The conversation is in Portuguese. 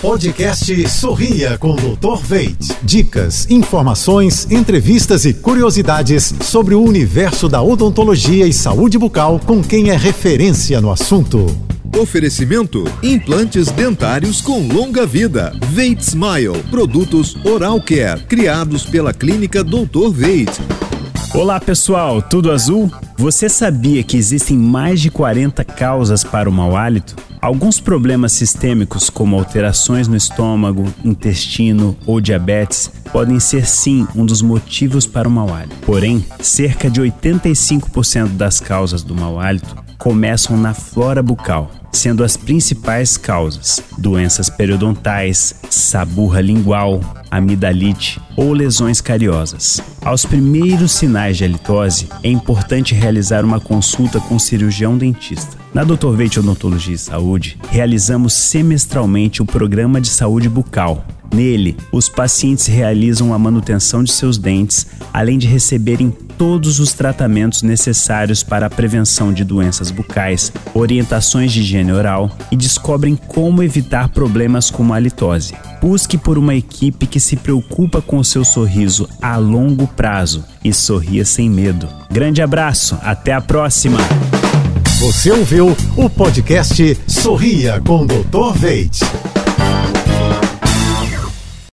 Podcast Sorria com Dr. Veit. Dicas, informações, entrevistas e curiosidades sobre o universo da odontologia e saúde bucal com quem é referência no assunto. Oferecimento: implantes dentários com longa vida. Veit Smile, produtos Oral Care, criados pela clínica Dr. Veit. Olá pessoal, tudo azul? Você sabia que existem mais de 40 causas para o mau hálito? Alguns problemas sistêmicos, como alterações no estômago, intestino ou diabetes, podem ser sim um dos motivos para o mau hálito. Porém, cerca de 85% das causas do mau hálito começam na flora bucal, sendo as principais causas doenças periodontais, saburra lingual, amidalite ou lesões cariosas. Aos primeiros sinais de halitose, é importante realizar uma consulta com cirurgião dentista. Na Dr. Veit Odontologia e Saúde, realizamos semestralmente o programa de saúde bucal. Nele, os pacientes realizam a manutenção de seus dentes, além de receberem todos os tratamentos necessários para a prevenção de doenças bucais, orientações de higiene oral e descobrem como evitar problemas como a halitose. Busque por uma equipe que se preocupa com o seu sorriso a longo prazo e sorria sem medo. Grande abraço, até a próxima! Você ouviu o podcast Sorria com Dr. Veit.